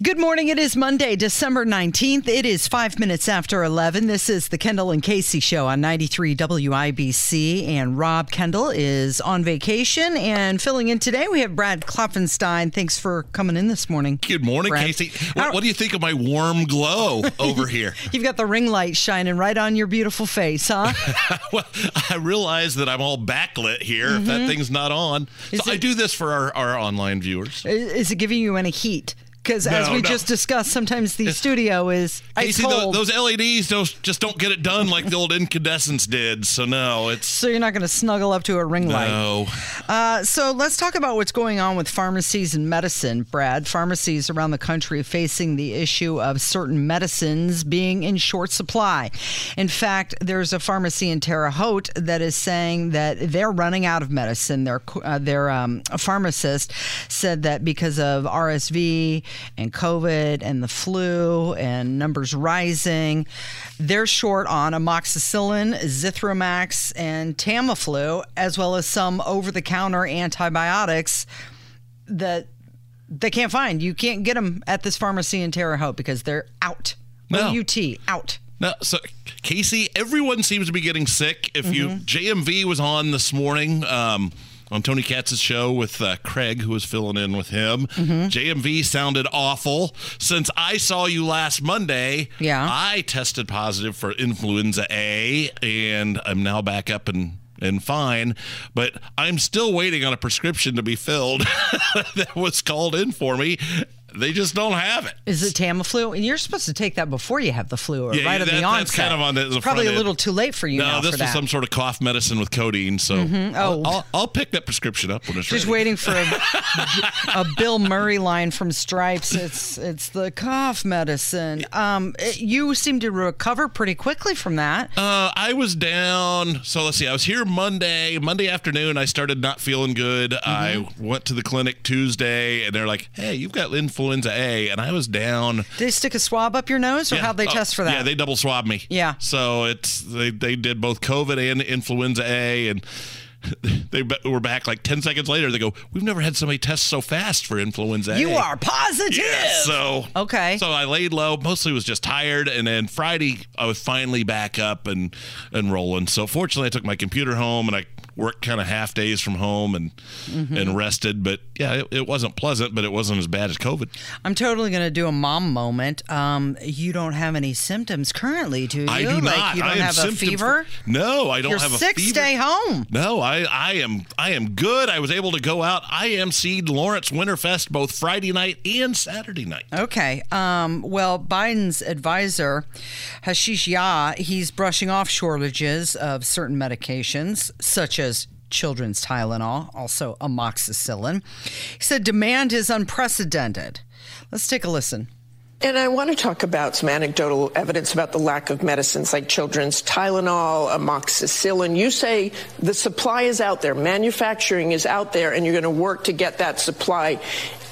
Good morning. It is Monday, December 19th. It is five minutes after 11. This is the Kendall and Casey show on 93 WIBC. And Rob Kendall is on vacation and filling in today. We have Brad Klopfenstein. Thanks for coming in this morning. Good morning, Brad. Casey. What, what do you think of my warm glow over here? You've got the ring light shining right on your beautiful face, huh? well, I realize that I'm all backlit here. If that thing's not on, Mm-hmm. Is so I do this for our, our online viewers. is it giving you any heat? Because as we no. just discussed, sometimes the studio is ice Casey, tho- cold. those LEDs don't, just don't get it done like the old incandescents did. So no, it's so you're not going to snuggle up to a ring light. no. Uh, so let's talk about what's going on with pharmacies and medicine, Brad. Pharmacies around the country facing the issue of certain medicines being in short supply. In fact, there's a pharmacy in Terre Haute that is saying that they're running out of medicine. Their uh, their um, pharmacist said that because of RSV and COVID and the flu and numbers rising, they're short on amoxicillin, Zithromax, and Tamiflu, as well as some over-the-counter antibiotics that they can't find. You can't get them at this pharmacy in Terre Haute because they're out. No. O-U-T, out. No, so Casey, everyone seems to be getting sick. If you Mm-hmm. JMV was on this morning um, on Tony Katz's show with uh, Craig, who was filling in with him. Mm-hmm. JMV sounded awful. Since I saw you last Monday, Yeah. I tested positive for influenza A, and I'm now back up and. And fine, but I'm still waiting on a prescription to be filled that was called in for me. They just don't have it. Is it Tamiflu? And you're supposed to take that before you have the flu or Yeah, right yeah, at the onset. that's kind of on the- the It's probably a little too late for you No, this that. Mm-hmm. some sort of cough medicine with codeine. So Oh. I'll, I'll, I'll pick that prescription up when it's Just ready. waiting for a, a Bill Murray line from Stripes. It's it's the cough medicine. Um, it- you seem to recover pretty quickly from that. Uh, I was down. So let's see. I was here Monday. Monday afternoon, I started not feeling good. Mm-hmm. I went to the clinic Tuesday, and they're like, "Hey, you've got influenza A," and I was down. Did they stick a swab up your nose, or Yeah. how'd they Oh, test for that? Yeah, they double swabbed me. Yeah. So it's they they did both COVID and influenza A, and they were back like ten seconds later. They go, "We've never had somebody test so fast for influenza A." you are positive. Yeah, so Okay. So I laid low. Mostly was just tired, and then Friday I was finally back up and and rolling. So fortunately, I took my computer home and I worked kind of half days from home and Mm-hmm. and rested. But yeah, it, it wasn't pleasant, but it wasn't as bad as COVID. I'm totally going to do a mom moment. Um, you don't have any symptoms currently, do you? I do like not. you don't I have a fever. No, I don't You're have a fever. sick. fever. Stay home. No, I, I am I am good. I was able to go out. I emceed Lawrence Winterfest both Friday night and Saturday night. Okay. Um, well, Biden's advisor, Ashish Jha, he's brushing off shortages of certain medications, such as children's Tylenol, also amoxicillin. He said demand is unprecedented. Let's take a listen. And I want to talk about some anecdotal evidence about the lack of medicines like children's Tylenol, amoxicillin. You say the supply is out there, manufacturing is out there, and you're going to work to get that supply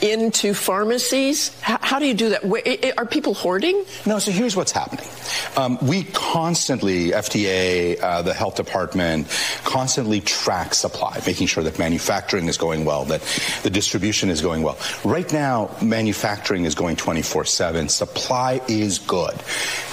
into pharmacies. How, do you do that? Are people hoarding? No, so here's what's happening. Um, we constantly, FDA, uh, the health department, constantly track supply, making sure that manufacturing is going well, that the distribution is going well. Right now, manufacturing is going 24 7. Supply is good.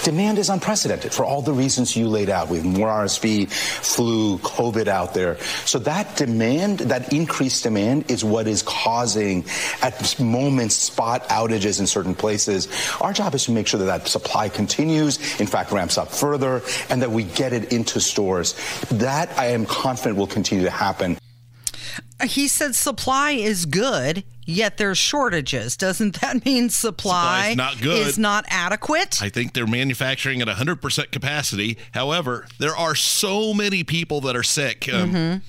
Demand is unprecedented for all the reasons you laid out. We have more RSV, flu, COVID out there. So that demand, that increased demand, is what is causing at moments spot outages in certain places. Our job is to make sure that that supply continues, in fact, ramps up further, and that we get it into stores. That I am confident will continue to happen. He said supply is good, yet there's shortages. Doesn't that mean supply Supply's not good. is not adequate? I think they're manufacturing at 100% capacity. However, there are so many people that are sick. Um,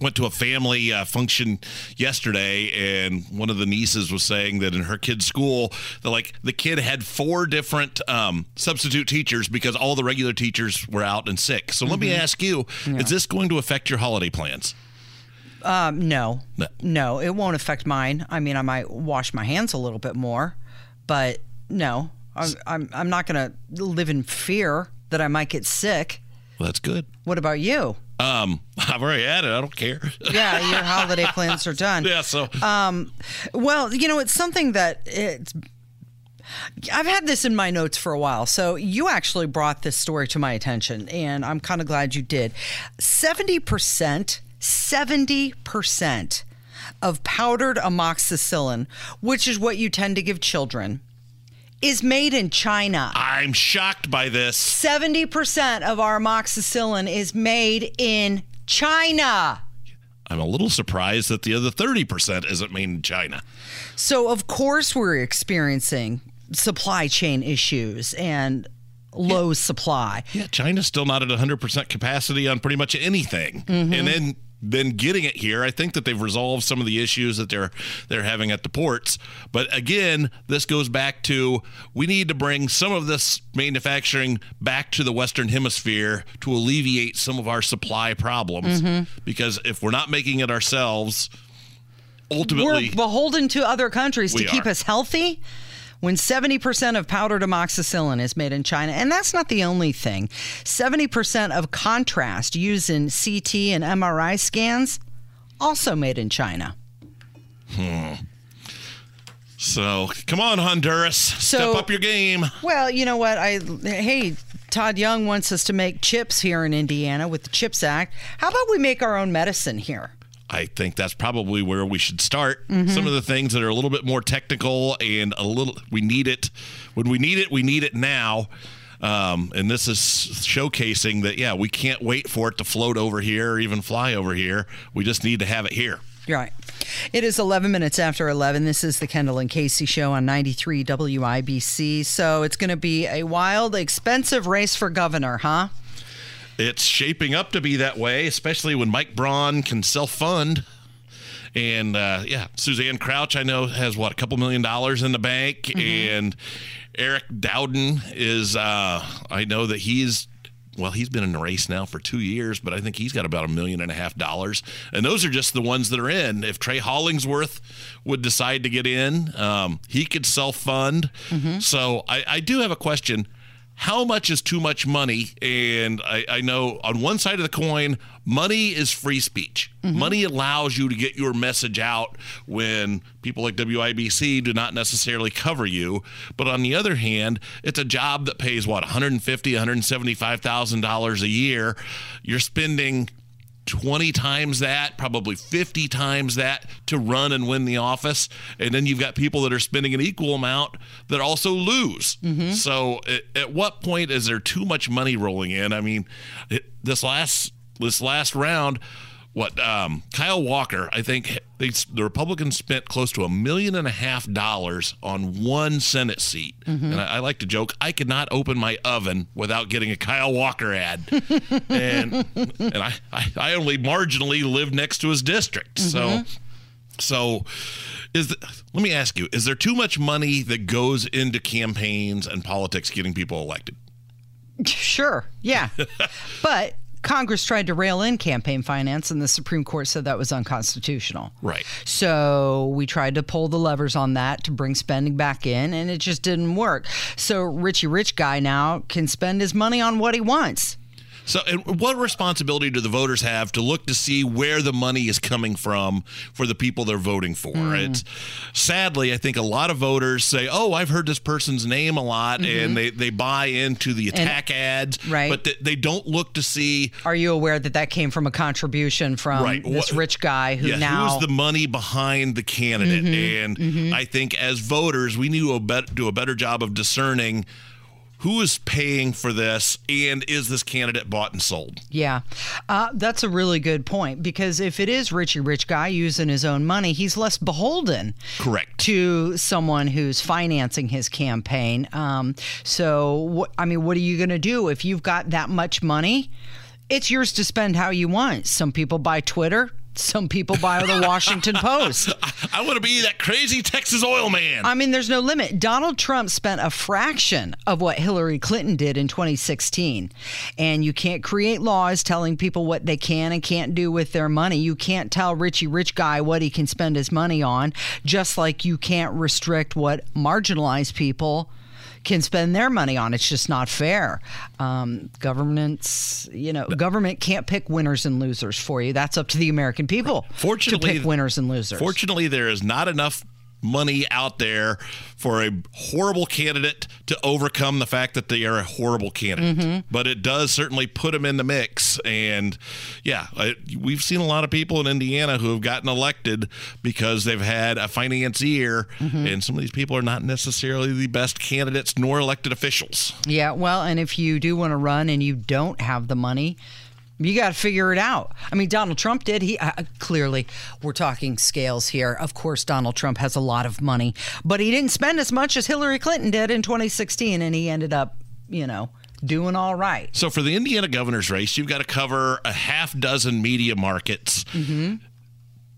went to a family uh, function yesterday, and one of the nieces was saying that in her kid's school, that like the kid had four different um, substitute teachers because all the regular teachers were out and sick. So let me ask you: Is this going to affect your holiday plans? Um, no, No. no, it won't affect mine. I mean, I might wash my hands a little bit more, but no, I'm I'm, I'm not going to live in fear that I might get sick. Well, that's good. What about you? Um, I've already had it. I don't care. Yeah, your holiday plans are done. yeah. So Um, Well, you know, it's something that it's. I've had this in my notes for a while. So you actually brought this story to my attention, and I'm kind of glad you did. 70%, 70% of powdered amoxicillin, which is what you tend to give children, is made in China. I'm shocked by this. 70% of our amoxicillin is made in China. I'm a little surprised that the other 30% isn't made in China. So, of course, we're experiencing supply chain issues and low supply. Yeah, China's still not at 100% capacity on pretty much anything. Mm-hmm. And then then getting it here, I think that they've resolved some of the issues that they're they're having at the ports. But again, this goes back to we need to bring some of this manufacturing back to the western hemisphere to alleviate some of our supply problems Mm-hmm. because if we're not making it ourselves, ultimately We're beholden to other countries to keep are. us healthy. When 70% of powdered amoxicillin is made in China, and that's not the only thing. 70% of contrast used in CT and MRI scans, also made in China. Hmm. so come on Honduras, step up your game. Well, you know what? I hey, Todd Young wants us to make chips here in Indiana with the Chips Act. How about we make our own medicine here? I think that's probably where we should start. Some of the things that are a little bit more technical and a little, we need it. When we need it, we need it now. Um, and this is showcasing that, yeah, we can't wait for it to float over here or even fly over here. We just need to have it here. Right. It is 11 minutes after 11. This is the Kendall and Casey show on 93 WIBC. So it's going to be a wild, expensive race for governor, huh? It's shaping up to be that way, especially when Mike Braun can self fund. And uh, yeah, Suzanne Crouch, I know, has what, a couple million dollars in the bank. And Eric Doden is, uh, I know that he's, well, he's been in the race now for two years, but I think he's got about a million and a half dollars. And those are just the ones that are in. If Trey Hollingsworth would decide to get in, um, he could self fund. So I, I do have a question how much is too much money? And I, I know on one side of the coin, money is free speech. Mm-hmm. Money allows you to get your message out when people like WIBC do not necessarily cover you. But on the other hand, it's a job that pays what 150, 175 thousand dollars a year. You're spending 20 times that, probably 50 times that to run and win the office. And then you've got people that are spending an equal amount that also lose. Mm-hmm. So at, at what point is there too much money rolling in? I mean, it, this last this last round what um, Kyle Walker, I think they, the Republicans spent close to a million and a half dollars on one Senate seat. And I, I like to joke, I could not open my oven without getting a Kyle Walker ad. and and I, I, I only marginally live next to his district. So so is the, let me ask you, is there too much money that goes into campaigns and politics getting people elected? Sure. Yeah. but Congress tried to rail in campaign finance, and the Supreme Court said that was unconstitutional. Right. So we tried to pull the levers on that to bring spending back in, and it just didn't work. So Richie Rich guy now can spend his money on what he wants. So, and what responsibility do the voters have to look to see where the money is coming from for the people they're voting for? Hmm. It's sadly, I think a lot of voters say, "Oh, I've heard this person's name a lot," and mm-hmm. they they buy into the attack ads, right. But th- they don't look to see Are you aware that that came from a contribution from Right. this rich guy who yeah, now who's the money behind the candidate? Mm-hmm. and mm-hmm. I think as voters, we need to do a better job of discerning who is paying for this and is this candidate bought and sold. Yeah, uh, that's a really good point because if it is Richie Rich guy using his own money, he's less beholden Correct. to someone who's financing his campaign. Um, so, wh- I mean, what are you going to do if you've got that much money? It's yours to spend how you want. Some people buy Twitter. Some people buy the Washington Post. I want to be that crazy Texas oil man. I mean, there's no limit. Donald Trump spent a fraction of what Hillary Clinton did in 2016. And you can't create laws telling people what they can and can't do with their money. You can't tell Richie Rich Guy what he can spend his money on, just like you can't restrict what marginalized people can spend their money on. It's just not fair. Um, governments, you know, government can't pick winners and losers for you. That's up to the American people Fortunately, to pick winners and losers. Fortunately, there is not enough money out there for a horrible candidate to overcome the fact that they are a horrible candidate. Mm-hmm. But it does certainly put them in the mix. And yeah, we've seen a lot of people in Indiana who have gotten elected because they've had a financier, Mm-hmm. and some of these people are not necessarily the best candidates nor elected officials. Yeah, well, and if you do want to run and you don't have the money, you got to figure it out. I mean, Donald Trump did. He uh, clearly, we're talking scales here. Of course, Donald Trump has a lot of money, but he didn't spend as much as Hillary Clinton did in 2016, and he ended up, you know, doing all right. So for the Indiana governor's race, you've got to cover a half dozen media markets.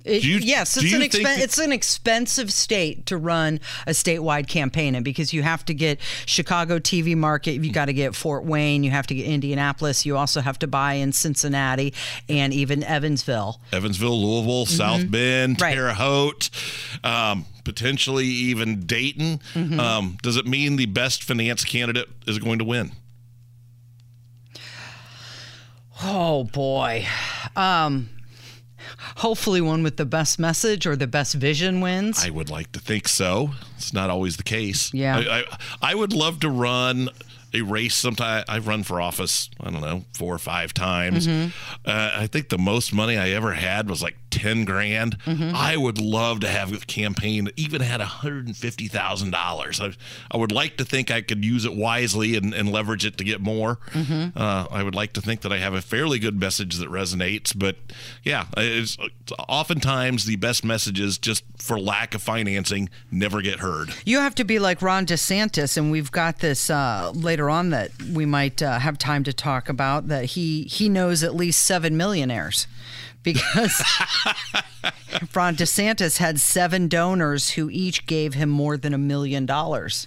It- you- yes, it's an expen- it's an expensive state to run a statewide campaign in because you have to get Chicago TV market, you got to get Fort Wayne, you have to get Indianapolis, you also have to buy in Cincinnati and even Evansville. Evansville, Louisville, South Bend, Mm-hmm. Right. Terre Haute, um, potentially even Dayton. Mm-hmm. Um, does it mean the best finance candidate is going to win? Oh boy. Um hopefully one with the best message or the best vision wins. I would like to think so. It's not always the case. Yeah. I, I, I would love to run a race sometime. I've run for office, I don't know, four or five times. Mm-hmm. Uh, I think the most money I ever had was like 10 grand. Mm-hmm. I would love to have a campaign that even had $150,000. I, I would like to think I could use it wisely and, and leverage it to get more. Mm-hmm. Uh, I would like to think that I have a fairly good message that resonates. But yeah, it's, it's oftentimes the best messages, just for lack of financing, never get heard. You have to be like Ron DeSantis, and we've got this uh, later on that we might uh, have time to talk about. That he he knows at least seven millionaires because Ron DeSantis had seven donors who each gave him more than a million dollars.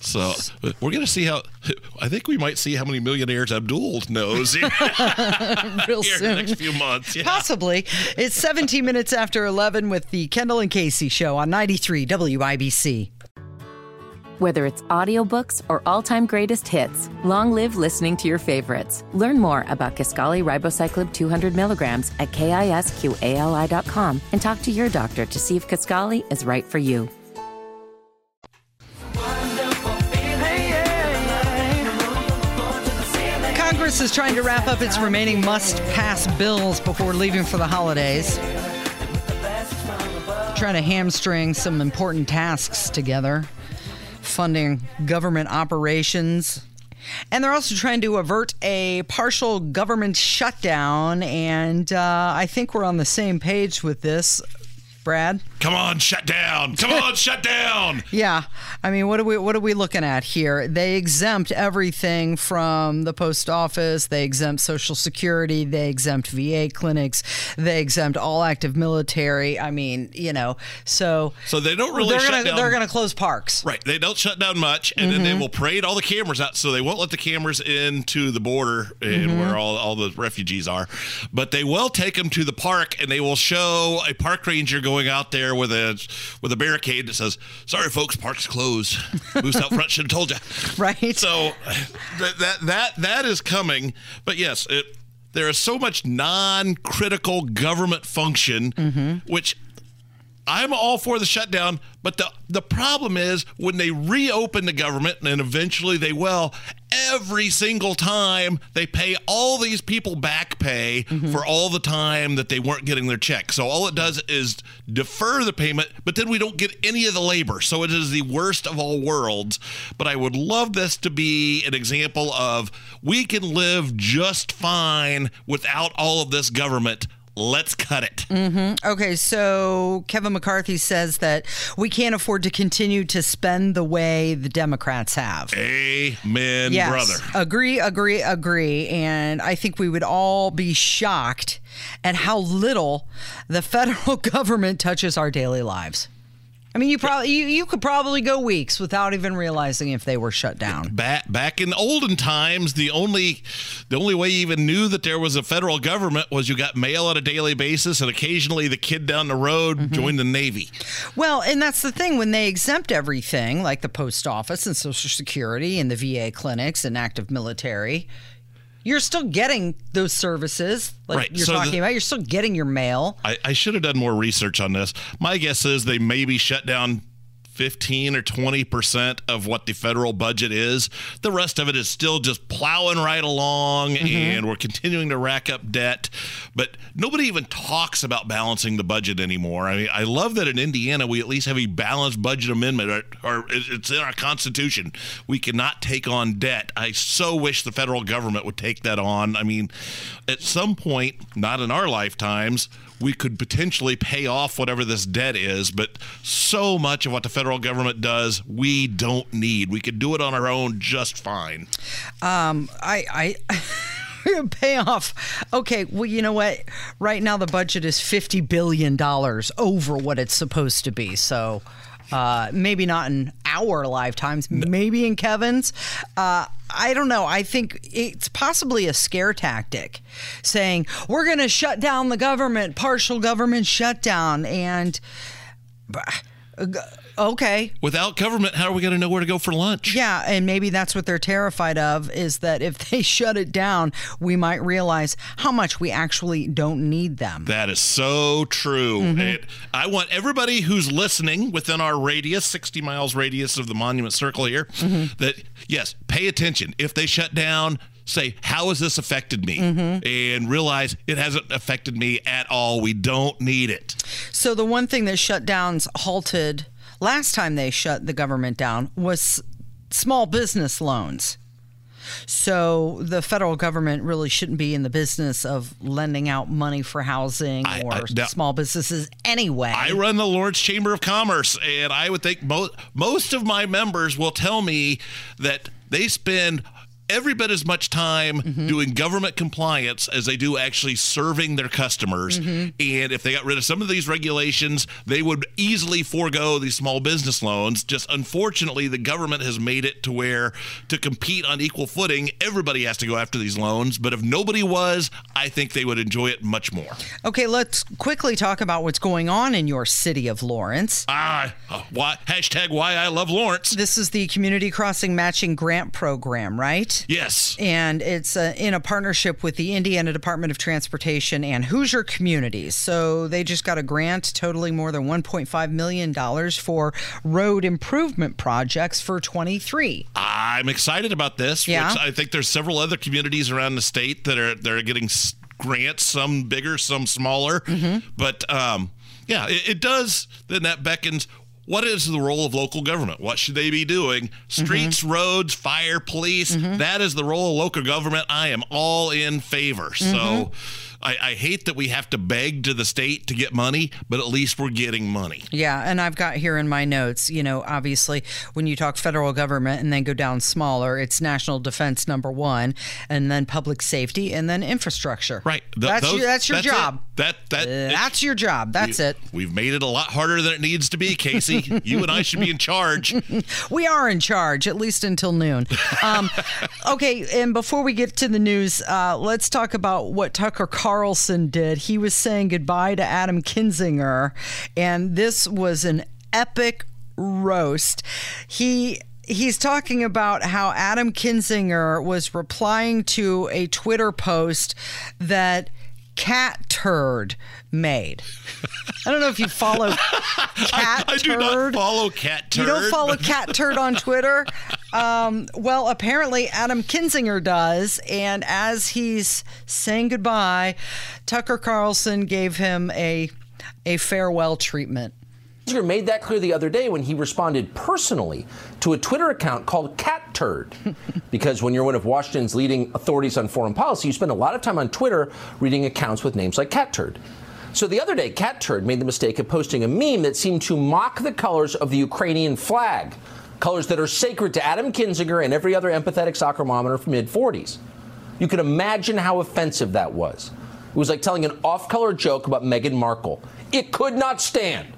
So we're going to see how. I think we might see how many millionaires Abdul knows here, Real here in the soon. next few months. Yeah. Possibly. It's 17 minutes after 11 with the Kendall and Casey show on 93 WIBC. Whether it's audiobooks or all-time greatest hits, long live listening to your favorites. Learn more about Kisqali Ribociclib 200 milligrams at kisqali.com and talk to your doctor to see if Kisqali is right for you. Congress is trying to wrap up its remaining must pass bills before leaving for the holidays. Trying to hamstring some important tasks together, funding government operations. And they're also trying to avert a partial government shutdown. And uh, I think we're on the same page with this, Brad. Come on, shut down! Come on, shut down! Yeah, I mean, what are we what are we looking at here? They exempt everything from the post office. They exempt Social Security. They exempt VA clinics. They exempt all active military. I mean, you know, so So they don't really they're shut gonna down. they're gonna close parks. Right. They don't shut down much, and then Mm-hmm. they will parade all the cameras out. So they won't let the cameras into the border and Mm-hmm. where all, all the refugees are. But they will take them to the park, and they will show a park ranger going out there with a with a barricade that says, "Sorry, folks, park's closed. Moose out front should have told you." Right. So that that that that is coming. But yes, it, there is so much non-critical government function, Mm-hmm. which I'm all for the shutdown, but the the problem is when they reopen the government, and eventually they will. Every single time they pay all these people back pay mm-hmm. for all the time that they weren't getting their check. So all it does is defer the payment, but then we don't get any of the labor. So it is the worst of all worlds. But I would love this to be an example of we can live just fine without all of this government let's cut it. Mm-hmm. Okay, so Kevin McCarthy says that we can't afford to continue to spend the way the Democrats have. Amen, Yes. brother. Agree, agree, agree. And I think we would all be shocked at how little the federal government touches our daily lives. I mean, you probably you, you could probably go weeks without even realizing if they were shut down. Back back in olden times, the only the only way you even knew that there was a federal government was you got mail on a daily basis, and occasionally the kid down the road Mm-hmm. joined the Navy. Well, and that's the thing when they exempt everything, like the post office and Social Security and the VA clinics and active military, you're still getting those services, like Right, you're so talking the- about. You're still getting your mail. I, I should have done more research on this. My guess is they maybe shut down 15 or 20 percent of what the federal budget is. The rest of it is still just plowing right along, Mm-hmm. and we're continuing to rack up debt. But nobody even talks about balancing the budget anymore. I mean, I love that in Indiana we at least have a balanced budget amendment, or, or it's in our Constitution. We cannot take on debt. I so wish the federal government would take that on. I mean, at some point, not in our lifetimes we could potentially pay off whatever this debt is, but so much of what the federal government does, we don't need. We could do it on our own just fine. Um, I, I pay off. Okay, well, you know what? Right now, the budget is fifty billion dollars over what it's supposed to be. So. Uh, maybe not in our lifetimes, maybe in Kevin's. Uh, I don't know. I think it's possibly a scare tactic saying we're going to shut down the government, partial government shutdown. And uh, okay, Without government, how are we going to know where to go for lunch? yeah, and maybe that's what they're terrified of is that if they shut it down, we might realize how much we actually don't need them. That is so true. Mm-hmm. It- I want everybody who's listening within our radius, 60 miles radius of the Monument Circle here, mm-hmm. that, yes, pay attention. If they shut down, say, how has this affected me? Mm-hmm. And realize it hasn't affected me at all. We don't need it. So the one thing that shutdowns halted last time they shut the government down was small business loans. So the federal government really shouldn't be in the business of lending out money for housing I- or I- now- small businesses anyway. I run the Lawrence Chamber of Commerce, and I would think mo- most of my members will tell me that they spend every bit as much time doing government compliance as they do actually serving their customers. And if they got rid of some of these regulations, they would easily forego these small business loans. Just unfortunately, the government has made it to where to compete on equal footing, everybody has to go after these loans. But if nobody was, I think they would enjoy it much more. okay, let's quickly talk about what's going on in your city of Lawrence. Ah, uh, why, hashtag why I love Lawrence. This is the Community Crossing Matching Grant Program, right? Yes. and it's uh, in a partnership with the Indiana Department of Transportation and Hoosier Communities. So they just got a grant totaling more than 1.5 million dollars for road improvement projects for 23. I'm excited about this. Yeah. Which I think there's several other communities around the state that are that are getting grants, some bigger, some smaller. Mm-hmm. But um, yeah, it, it does. Then that beckons. What is the role of local government? What should they be doing? Streets, Mm-hmm. roads, fire, police. That is the role of local government. I am all in favor. Mm-hmm. So I, I hate that we have to beg to the state to get money, but at least we're getting money. Yeah, and I've got here in my notes, you know, obviously when you talk federal government and then go down smaller, it's national defense number 1 and then public safety and then infrastructure. Right. Th- that's those- your, that's your that's it. job. That that That's your job. That's we- it. We've made it a lot harder than it needs to be, Casey. you and I should be in charge. We are in charge, at least until noon. Um, okay, and before we get to the news, uh, let's talk about what Tucker Carlson did. He was saying goodbye to Adam Kinzinger, and this was an epic roast. He he's talking about how Adam Kinzinger was replying to a Twitter post that Cat Turd made. I don't know if you follow Cat I do Turd. not follow Cat Turd. You don't follow Cat Turd on Twitter? Um, well, apparently Adam Kinzinger does. And as he's saying goodbye, Tucker Carlson gave him a a farewell treatment. Kinzinger made that clear the other day when he responded personally to a Twitter account called Cat Turd. because when you're one of Washington's leading authorities on foreign policy, you spend a lot of time on Twitter reading accounts with names like Cat Turd. So the other day, Cat Turd made the mistake of posting a meme that seemed to mock the colors of the Ukrainian flag, colors that are sacred to Adam Kinzinger and every other empathetic soccer mom in her mid 40s. You can imagine how offensive that was. It was like telling an off color joke about Meghan Markle. It could not stand.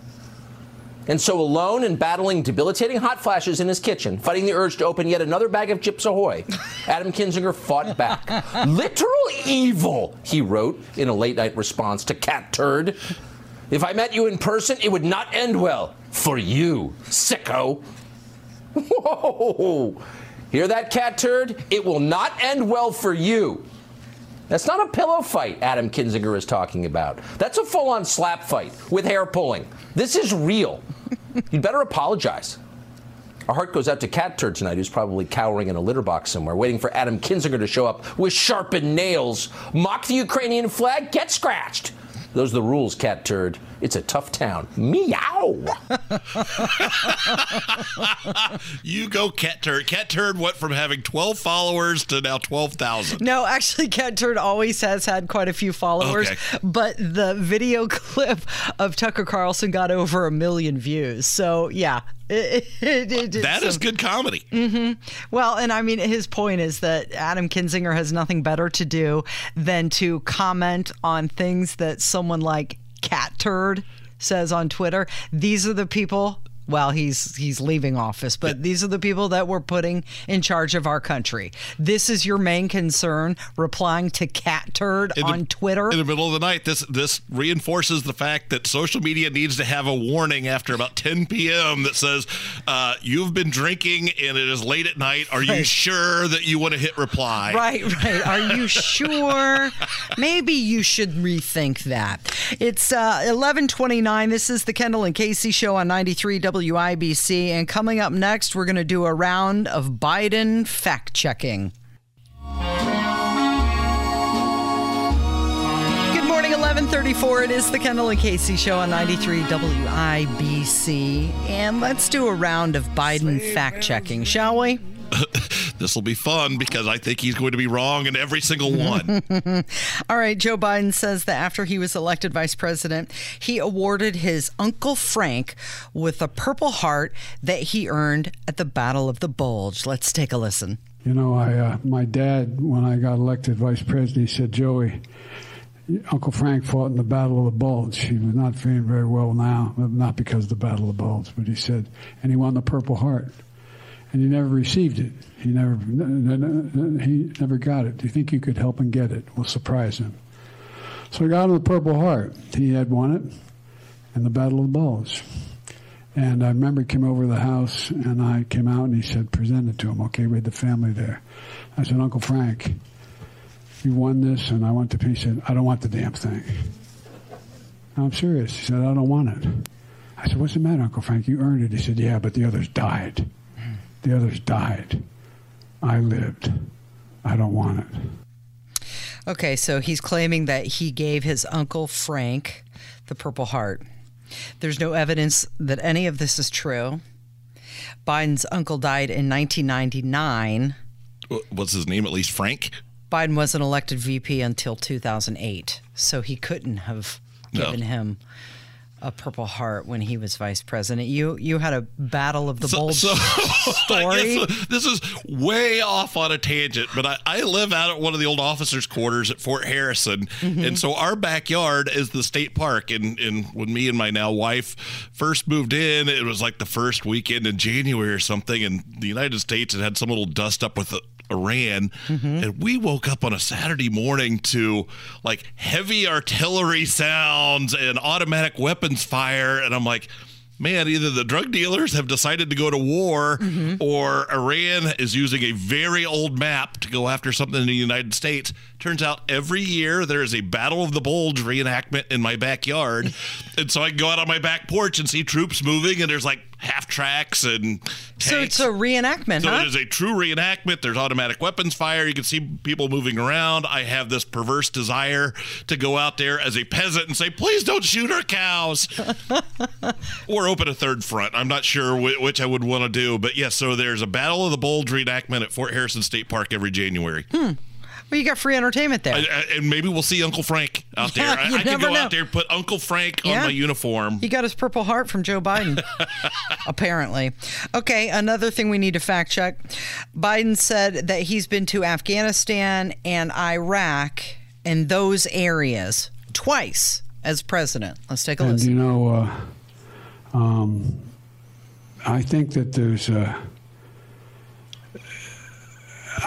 And so, alone and battling debilitating hot flashes in his kitchen, fighting the urge to open yet another bag of Chips Ahoy, Adam Kinzinger fought back. Literal evil, he wrote in a late night response to Cat Turd. If I met you in person, it would not end well for you, sicko. Whoa! Hear that, Cat Turd? It will not end well for you. That's not a pillow fight Adam Kinzinger is talking about. That's a full on slap fight with hair pulling. This is real. You'd better apologize. Our heart goes out to Cat Turd tonight, who's probably cowering in a litter box somewhere, waiting for Adam Kinzinger to show up with sharpened nails. Mock the Ukrainian flag, get scratched. Those are the rules, Cat Turd. It's a tough town. Meow. you go, Cat Turd. Cat Turd went from having 12 followers to now 12,000. No, actually, Cat Turd always has had quite a few followers, Okay. but the video clip of Tucker Carlson got over a million views. So, yeah. It, it, it, it- That is some- good comedy. Hmm. Well, and I mean, his point is that Adam Kinzinger has nothing better to do than to comment on things that someone like Cat Turd says on Twitter. These are the people. Well, he's he's leaving office, but these are the people that we're putting in charge of our country. This is your main concern, replying to Cat Turd the- on Twitter. In the middle of the night, this this reinforces the fact that social media needs to have a warning after about 10 p.m. that says uh, you've been drinking and it is late at night. Are you Right. sure that you want to hit reply? Right, right. Are you sure? Maybe you should rethink that. It's uh, 1129. This is the Kendall and Casey show on 93 WIBC. And coming up next, we're going to do a round of Biden fact checking. Good morning, 1134. It is the Kendall and Casey show on 93 WIBC. And let's do a round of Biden fact checking, shall we? This will be fun because I think he's going to be wrong in every single one. All right, Joe Biden says that after he was elected vice president, he awarded his Uncle Frank with a Purple Heart that he earned at the Battle of the Bulge. Let's take a listen. You know, I uh, my dad, when I got elected vice president, he said, Joey, Uncle Frank fought in the Battle of the Bulge. He was not feeling very well now, not because of the Battle of the Bulge, but he said, and he won the Purple Heart. And he never received it. He never, he never got it. Do you think you could help him get it? We'll surprise him. So I got him the Purple Heart. He had won it in the Battle of the Bulge. And I remember he came over to the house, and I came out, and he said, present it to him. Okay, we had the family there. I said, Uncle Frank, you won this, and I went to. He said, I don't want the damn thing. I'm serious. He said, I don't want it. I said, What's the matter, Uncle Frank? You earned it. He said, Yeah, but the others died. The others died. I lived. I don't want it. Okay, so he's claiming that he gave his Uncle Frank the Purple Heart. There's no evidence that any of this is true. Biden's uncle died in 1999. What's his name? At least Frank? Biden wasn't elected VP until 2008, so he couldn't have No. given him a Purple Heart when he was vice president. You you had a Battle of the Bulge story. I guess this is way off on a tangent, but I, I live out at one of the old officers' quarters at Fort Harrison. Mm-hmm. And so our backyard is the state park. And, and when me and my now wife first moved in, it was like the first weekend in January or something. And the United States had had some little dust up with Iran. Mm-hmm. And we woke up on a Saturday morning to like heavy artillery sounds and automatic weapons fire. And I'm like, man, either the drug dealers have decided to go to war or Iran is using a very old map to go after something in the United States. Turns out every year there is a Battle of the Bulge reenactment in my backyard. and so I can go out on my back porch and see troops moving, and there's like half tracks and So it's a reenactment, So huh? it is a true reenactment. There's automatic weapons fire. You can see people moving around. I have this perverse desire to go out there as a peasant and say, "Please don't shoot our cows," or open a third front. I'm not sure which I would want to do, but yes. so there's a Battle of the Bulge reenactment at Fort Harrison State Park every January. Hmm. Well, you got free entertainment there. I- I- and maybe we'll see Uncle Frank out there. Yeah, I, you I could never go know. out there and put Uncle Frank on my uniform. He got his Purple Heart from Joe Biden, apparently. Okay, another thing we need to fact check. Biden said that he's been to Afghanistan and Iraq and those areas twice as president. Let's take a And listen. you know, uh, um, I think that there's. Uh,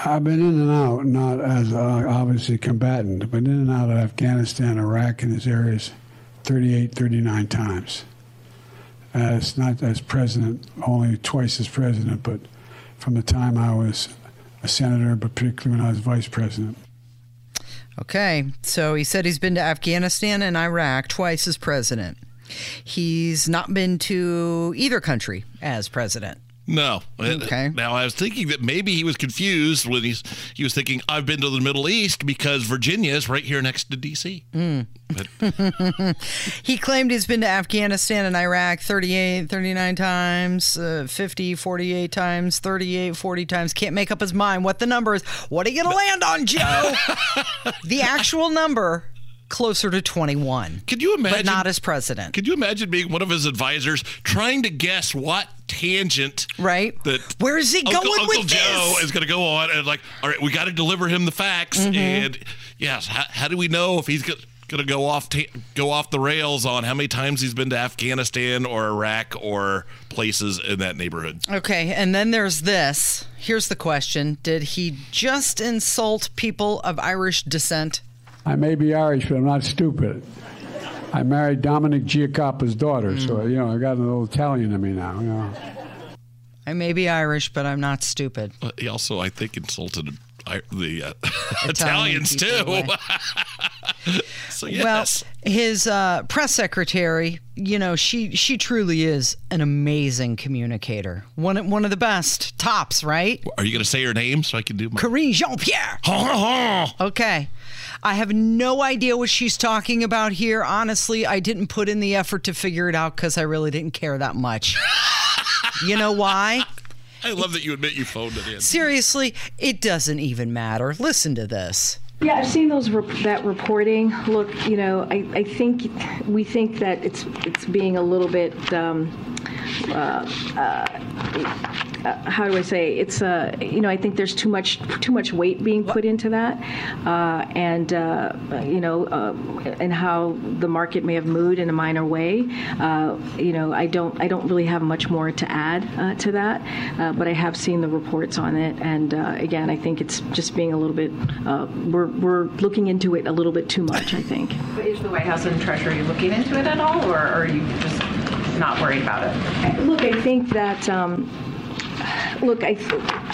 I've been in and out, not as obviously combatant, but in and out of Afghanistan, Iraq, and these areas 38, 39 times. As not as president, only twice as president, but from the time I was a senator, but particularly when I was vice president. Okay, so he said he's been to Afghanistan and Iraq twice as president. He's not been to either country as president. No. Okay. Now I was thinking that maybe he was confused when he's he was thinking I've been to the Middle East because Virginia is right here next to D.C. Mm. But He claimed he's been to Afghanistan and Iraq 38, 39 times, uh, 50, 48 times, 38, 40 times. Can't make up his mind what the number is. What are you going to land on, Joe? the actual number, closer to 21. could you imagine? But not as president. Could you imagine being one of his advisors trying to guess what tangent Right? that Where is he Uncle, going Uncle with Joe this? Mm-hmm. is going to go on and like, all right, we got to deliver him the facts. And yes, how, how do we know if he's going to go off ta- go off the rails on how many times he's been to Afghanistan or Iraq or places in that neighborhood? Okay, and then there's this. Here's the question Did he just insult people of Irish descent? I may be Irish, but I'm not stupid. I married Dominic Giacoppa's daughter, so you know I got a little Italian in me now. You know. I may be Irish, but I'm not stupid. Uh, He also, I think, insulted I- the uh, Italian Italians too. so yes, Well, his uh, press secretary, you know, she she truly is an amazing communicator. One one of the best, tops, right? are you going to say her name so I can do my? Karine Jean Pierre. Okay. I have no idea what she's talking about here. Honestly, I didn't put in the effort to figure it out because I really didn't care that much. you know why? I love that you admit you phoned it in. Seriously, it doesn't even matter. Listen to this. Yeah, I've seen those rep- that reporting. Look, you know, I, I think we think that it's it's being a little bit. Um, uh, uh, how do I say? It's uh, you know, I think there's too much too much weight being put into that, uh, and uh, you know, uh, and how the market may have moved in a minor way. Uh, you know, I don't I don't really have much more to add uh, to that, uh, but I have seen the reports on it, and uh, again, I think it's just being a little bit. Uh, we're we're looking into it a little bit too much. I think. Is the White House and Treasury looking into it at all, or are you just not worried about it? Look, I think that. Um, Look, I,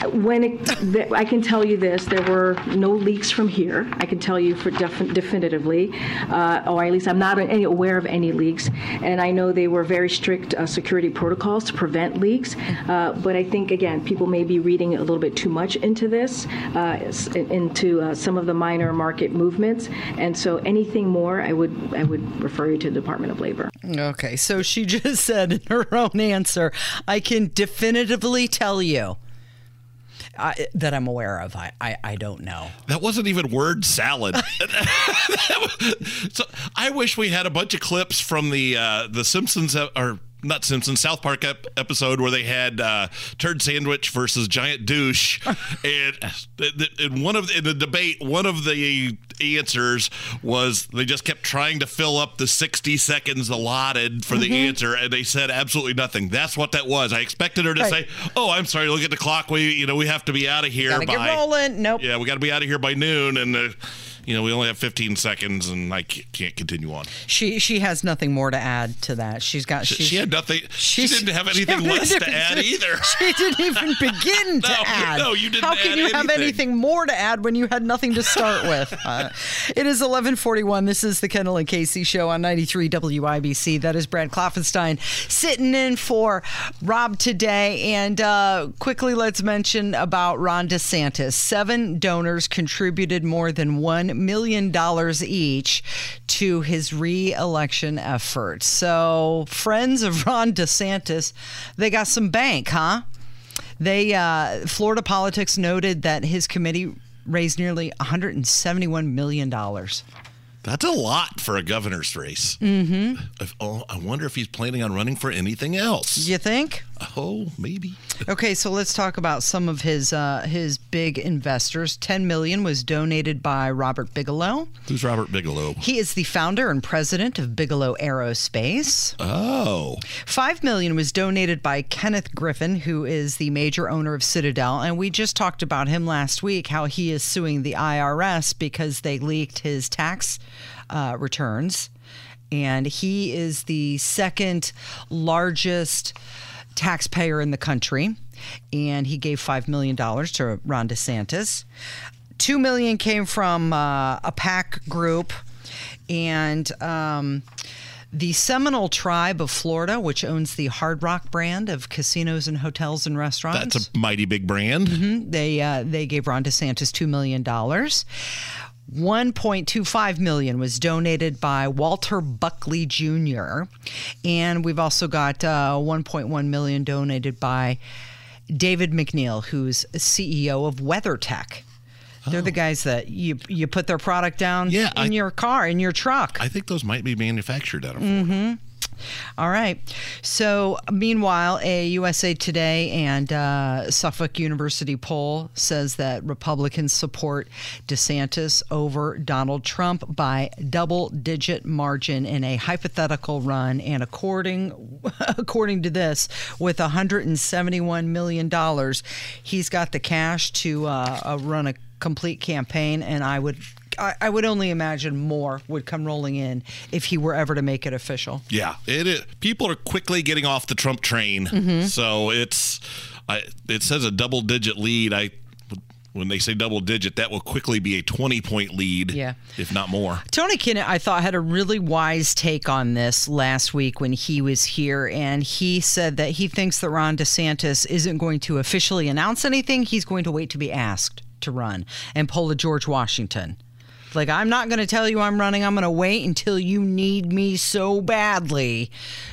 when it, I can tell you this, there were no leaks from here. I can tell you for defi- definitively, uh, or at least I'm not any, aware of any leaks. And I know they were very strict uh, security protocols to prevent leaks. Uh, but I think again, people may be reading a little bit too much into this, uh, into uh, some of the minor market movements. And so, anything more, I would I would refer you to the Department of Labor. Okay, so she just said in her own answer, I can definitively tell you I, that I'm aware of. I, I, I don't know. That wasn't even word salad. so I wish we had a bunch of clips from the uh, the Simpsons uh, or not Simpsons South Park ep- episode where they had uh, turd sandwich versus giant douche, and th- th- in one of the, in the debate, one of the answers was they just kept trying to fill up the 60 seconds allotted for the Mhm. answer, and they said absolutely nothing. That's what that was. I expected her to Right. say, "Oh, I'm sorry. Look at the clock. We you know we have to be out of here Gotta by get rolling. Nope. yeah, we got to be out of here by noon, and uh, you know, we only have 15 seconds, and I can't continue on. She she has nothing more to add to that. She's got She, she's, she had nothing. She didn't have anything less to add either. She didn't even begin to No, add. no, you didn't How can you have anything. anything more to add when you had nothing to start with? Uh, it is 11:41. This is the Kendall and Casey show on 93 WIBC. That is Brad Klopfenstein sitting in for Rob today. And uh, quickly, let's mention about Ron DeSantis. Seven donors contributed more than one million dollars each to his re-election effort. So, friends of Ron DeSantis, they got some bank, huh? They uh, Florida politics noted that his committee raised nearly 171 million dollars. That's a lot for a governor's race. Mm-hmm. If, oh, I wonder if he's planning on running for anything else. You think? Oh, maybe. Okay, so let's talk about some of his uh, his big investors. 10 million was donated by Robert Bigelow. Who's Robert Bigelow? He is the founder and president of Bigelow Aerospace. Oh. 5 million was donated by Kenneth Griffin, who is the major owner of Citadel, and we just talked about him last week how he is suing the IRS because they leaked his tax uh, returns. And he is the second largest taxpayer in the country. And he gave $5 million to Ron DeSantis. Two million came from uh, a PAC group, and um, the Seminole Tribe of Florida, which owns the Hard Rock brand of casinos and hotels and restaurants. That's a mighty big brand. Mhm. They uh, they gave Ron DeSantis two million dollars. 1.25 million was donated by Walter Buckley Jr. And we've also got uh, 1.1 million donated by David MacNeil, who's CEO of WeatherTech. They're the guys that you you put their product down Yeah, in I- your car, in your truck. I think those might be manufactured out of Mm-hmm. All right. So, meanwhile, a USA Today and uh, Suffolk University poll says that Republicans support DeSantis over Donald Trump by double-digit margin in a hypothetical run. And according according to this, with 171 million dollars, he's got the cash to uh, uh, run a complete campaign. And I would. I I would only imagine more would come rolling in if he were ever to make it official. Yeah, it is. People are quickly getting off the Trump train. Mhm. So it's, I, it says a double digit lead. I, when they say double digit, that will quickly be a 20 point lead. Yeah. If not more. Tony Kinnett, I thought, had a really wise take on this last week when he was here. And he said that he thinks that Ron DeSantis isn't going to officially announce anything. He's going to wait to be asked to run and pull a George Washington. Like, I'm not going to tell you I'm running. I'm going to wait until you need me so badly.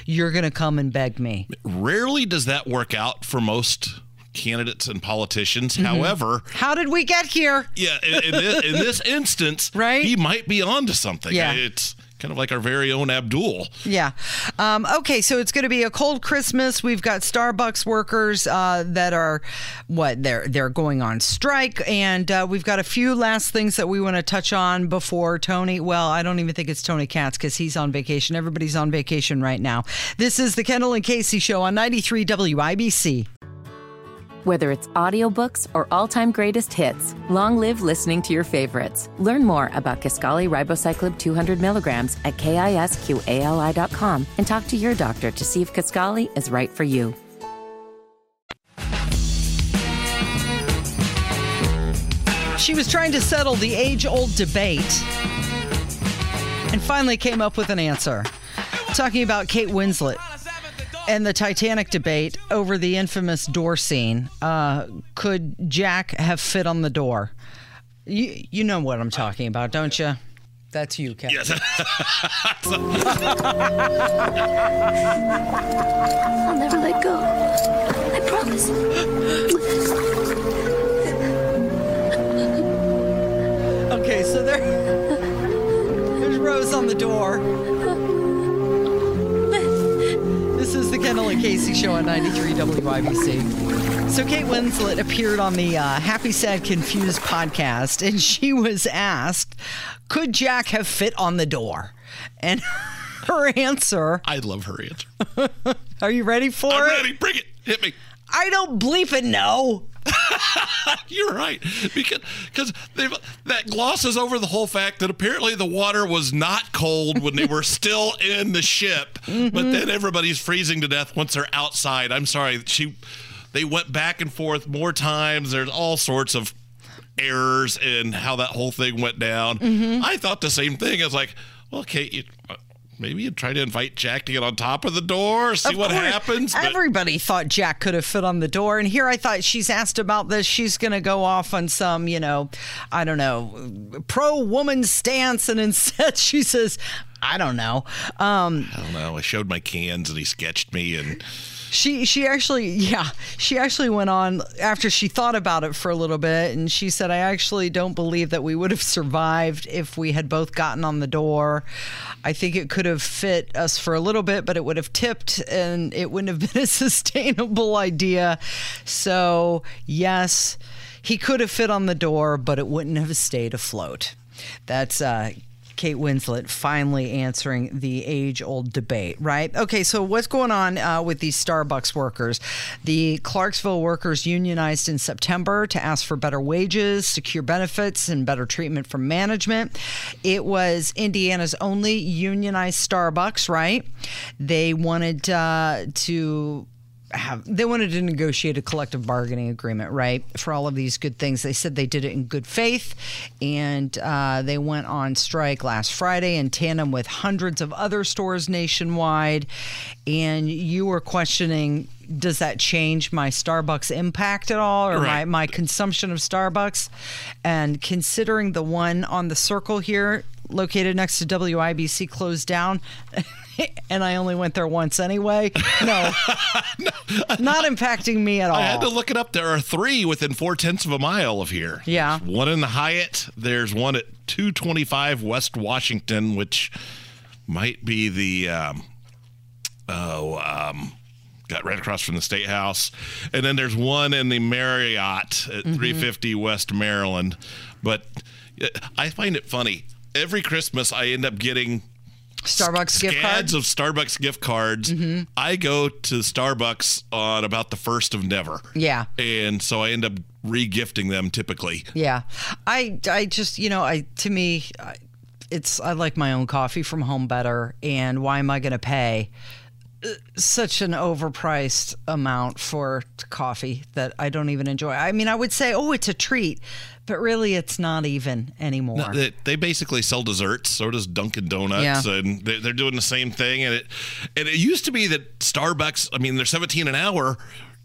You're going to come and beg me. Rarely does that work out for most candidates and politicians. Mhm. However, How did we get here? yeah, in, in, this, in this instance, right? he might be onto something. Yeah. It's kind of like our very own Abdul. Yeah. Um, okay, so it's going to be a cold Christmas. We've got Starbucks workers uh, that are what they're they're going on strike, and uh, we've got a few last things that we want to touch on before Tony. Well, I don't even think it's Tony Katz because he's on vacation. Everybody's on vacation right now. This is the Kendall and Casey Show on 93 WIBC. Whether it's audiobooks or all-time greatest hits, long live listening to your favorites. Learn more about Kisqali Ribociclib 200 milligrams at kisqali.com and talk to your doctor to see if Kisqali is right for you. She was trying to settle the age old debate and finally came up with an answer. Talking about Kate Winslet and the Titanic debate over the infamous door scene. Uh, could Jack have fit on the door? You, you know what I'm talking about, don't you? That's you, Kate. Yes. I'll never let go. I promise. Okay, so there, there's Rose on the door. Kendall and Casey show on 93 WIBC. So Kate Winslet appeared on the uh, Happy Sad Confused podcast, and she was asked, "Could Jack have fit on the door?" And her answer, I love her answer. "Are you ready for I'm it?" ready. Bring it. Hit me. I don't bleep it. No. You're right because because that glosses over the whole fact that apparently the water was not cold when they were still in the ship, Mm-hmm. but then everybody's freezing to death once they're outside. I'm sorry, she they went back and forth more times. There's all sorts of errors in how that whole thing went down. Mm-hmm. I thought the same thing. I was like, well, Kate, you, maybe you try to invite Jack to get on top of the door, see Of what course, happens. but- Everybody thought Jack could have fit on the door. And here I thought she's asked about this. She's going to go off on some, you know, I don't know, pro woman stance. And instead she says, I don't know. Um, I don't know. I showed my cans and he sketched me and She she actually yeah she actually went on after she thought about it for a little bit and she said I actually don't believe that we would have survived if we had both gotten on the door. I think it could have fit us for a little bit, but it would have tipped and it wouldn't have been a sustainable idea. So yes, he could have fit on the door, but it wouldn't have stayed afloat. That's uh, Kate Winslet finally answering the age old debate, right? Okay, so what's going on uh, with these Starbucks workers? The Clarksville workers unionized in September to ask for better wages, secure benefits, and better treatment from management. It was Indiana's only unionized Starbucks, right? They wanted uh, to have they wanted to negotiate a collective bargaining agreement, right? For all of these good things, they said they did it in good faith, and uh, they went on strike last Friday in tandem with hundreds of other stores nationwide. And you were questioning. Does that change my Starbucks impact at all or my, my consumption of Starbucks? And considering the one on the circle here, located next to WIBC, closed down, and I only went there once anyway, no, not impacting me at all. I had to look it up. There are three within four tenths of a mile of here. Yeah. There's one in the Hyatt. There's one at 225 West Washington, which might be the um, oh um, got right across from the State House, and then there's one in the Marriott at Mm-hmm. 350 West Maryland. But uh, I find it funny. Every Christmas, I end up getting Starbucks gift cards. of Starbucks gift cards. Mhm. I go to Starbucks on about the first of never. Yeah. And so I end up re-gifting them typically. Yeah, I I just you know I to me, I- it's I like my own coffee from home better, and why am I going to pay? Such an overpriced amount for coffee that I don't even enjoy. I mean, I would say, oh, it's a treat, but really, it's not even anymore. No, they, they basically sell desserts. So does Dunkin' Donuts, Yeah. and they, they're doing the same thing. And it and it used to be that Starbucks. I mean, they're 17 an hour.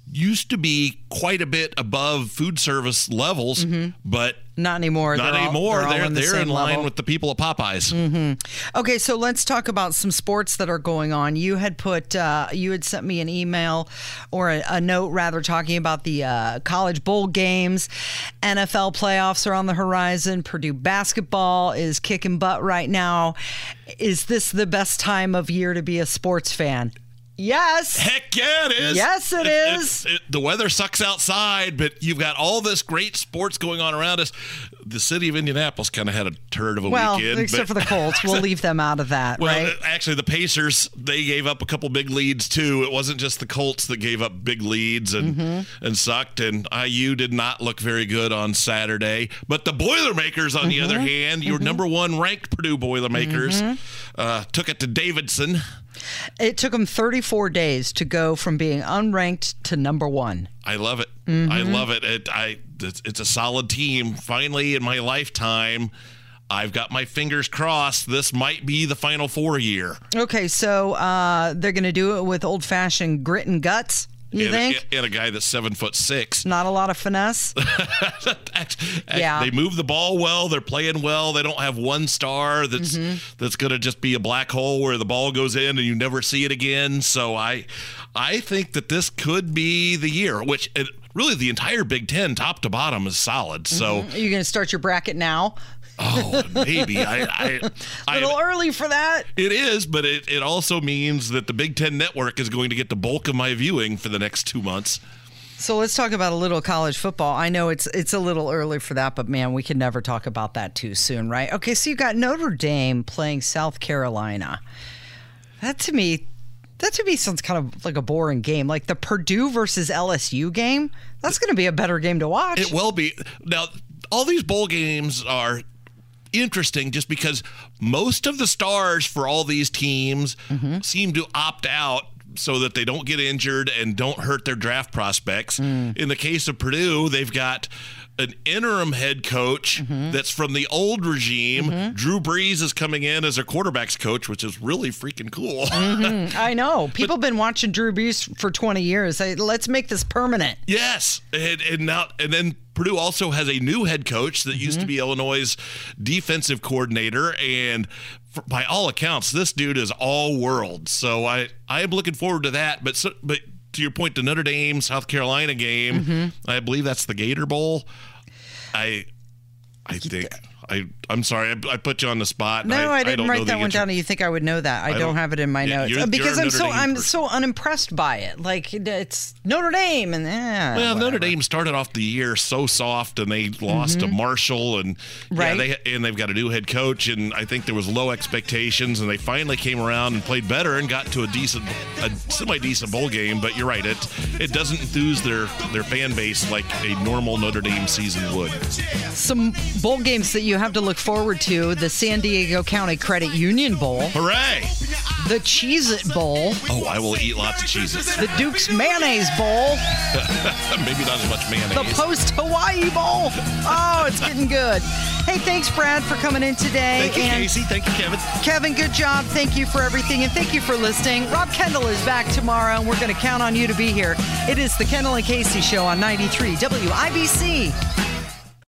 Used to be quite a bit above food service levels, mm-hmm. but not anymore. not They're all- anymore. they're they're in they're same in line level. with the people at Popeyes. hmm Okay, so let's talk about some sports that are going on. You had put, uh, you had sent me an email or a, a note rather talking about the uh, college bowl games. NFL playoffs are on the horizon. Purdue basketball is kicking butt right now. Is this the best time of year to be a sports fan? Yes. Heck yeah, it is. Yes, it It- is. it- the weather sucks outside, but you've got all this great sports going on around us. The city of Indianapolis kind of had a turd of a well, weekend. except but- for the Colts, we'll leave them out of that, Well, right? actually, the Pacers they gave up a couple big leads too. It wasn't just the Colts that gave up big leads and Mm-hmm. and sucked. And IU did not look very good on Saturday. But the Boilermakers, on the Mm-hmm. other hand, your number one ranked Purdue Boilermakers, uh, took it to Davidson. It took them 34 days to go from being unranked to number one. I love it. I Mhm. love it. it I it's, it's a solid team. Finally, in my lifetime, I've got my fingers crossed. This might be the Final Four year. Okay, so uh, they're going to do it with old fashioned grit and guts, you and, think? and a guy that's seven foot six. Not a lot of finesse? Yeah. They move the ball well. They're playing well. They don't have one star that's Mm-hmm. that's going to just be a black hole where the ball goes in and you never see it again. So I I think that this could be the year. Which it, really the entire Big Ten, top to bottom, is solid. So mm-hmm. Are you going to start your bracket now? oh maybe I I, A little early for that. it is, but it, it also means that the Big Ten Network is going to get the bulk of my viewing for the next two months. So let's talk about a little college football. I know it's it's a little early for that, but man, we can never talk about that too soon, right? Okay, so you got Notre Dame playing South Carolina. That to me That to me sounds kind of like a boring game. Like the Purdue versus LSU game. That's going to be a better game to watch. It will be. Now, all these bowl games are interesting just because most of the stars for all these teams Mm-hmm. seem to opt out so that they don't get injured and don't hurt their draft prospects. Mm. In the case of Purdue, they've got an interim head coach Mm-hmm. that's from the old regime. Drew Brees is coming in as a quarterbacks coach, which is really freaking cool. Mhm. I know. People have been watching Drew Brees for 20 years. Let's make this permanent. Yes, and, and now and then Purdue also has a new head coach that used to Mm-hmm. be Illinois' defensive coordinator, and for, by all accounts, this dude is all world. So I I am looking forward to that. But so, but to your point, the Notre Dame South Carolina game, Mm-hmm. I believe that's the Gator Bowl. I I think. I, I'm sorry, I, I put you on the spot. No, I, didn't don't write that one down. You think I would know that? I, I don't, don't- have it in my Yeah, notes you're- Uh, because you're I'm so Dame I'm person. so unimpressed by it. Like it's Notre Dame, and eh, Well, whatever. Notre Dame started off the year so soft, and they lost to Marshall, and Mm-hmm. Right. yeah, they and they've got a new head coach, and I think there was low expectations, and they finally came around and played better and got to a decent, a semi decent bowl game. But you're right, it it doesn't enthuse their their fan base like a normal Notre Dame season would. some bowl games that you have to look forward to: the San Diego County Credit Union Bowl, Hooray! the Cheez It Bowl, Oh, I will eat lots of cheeses. the Duke's Mayonnaise Bowl, Maybe not as much mayonnaise. the Post Hawaii Bowl. Oh, it's getting good. Hey, thanks, Brad, for coming in today. Thank you, and Casey. Thank you, Kevin. Kevin, good job. Thank you for everything, and thank you for listening. Rob Kendall is back tomorrow, and we're going to count on you to be here. It is the Kendall and Casey Show on 93 WIBC.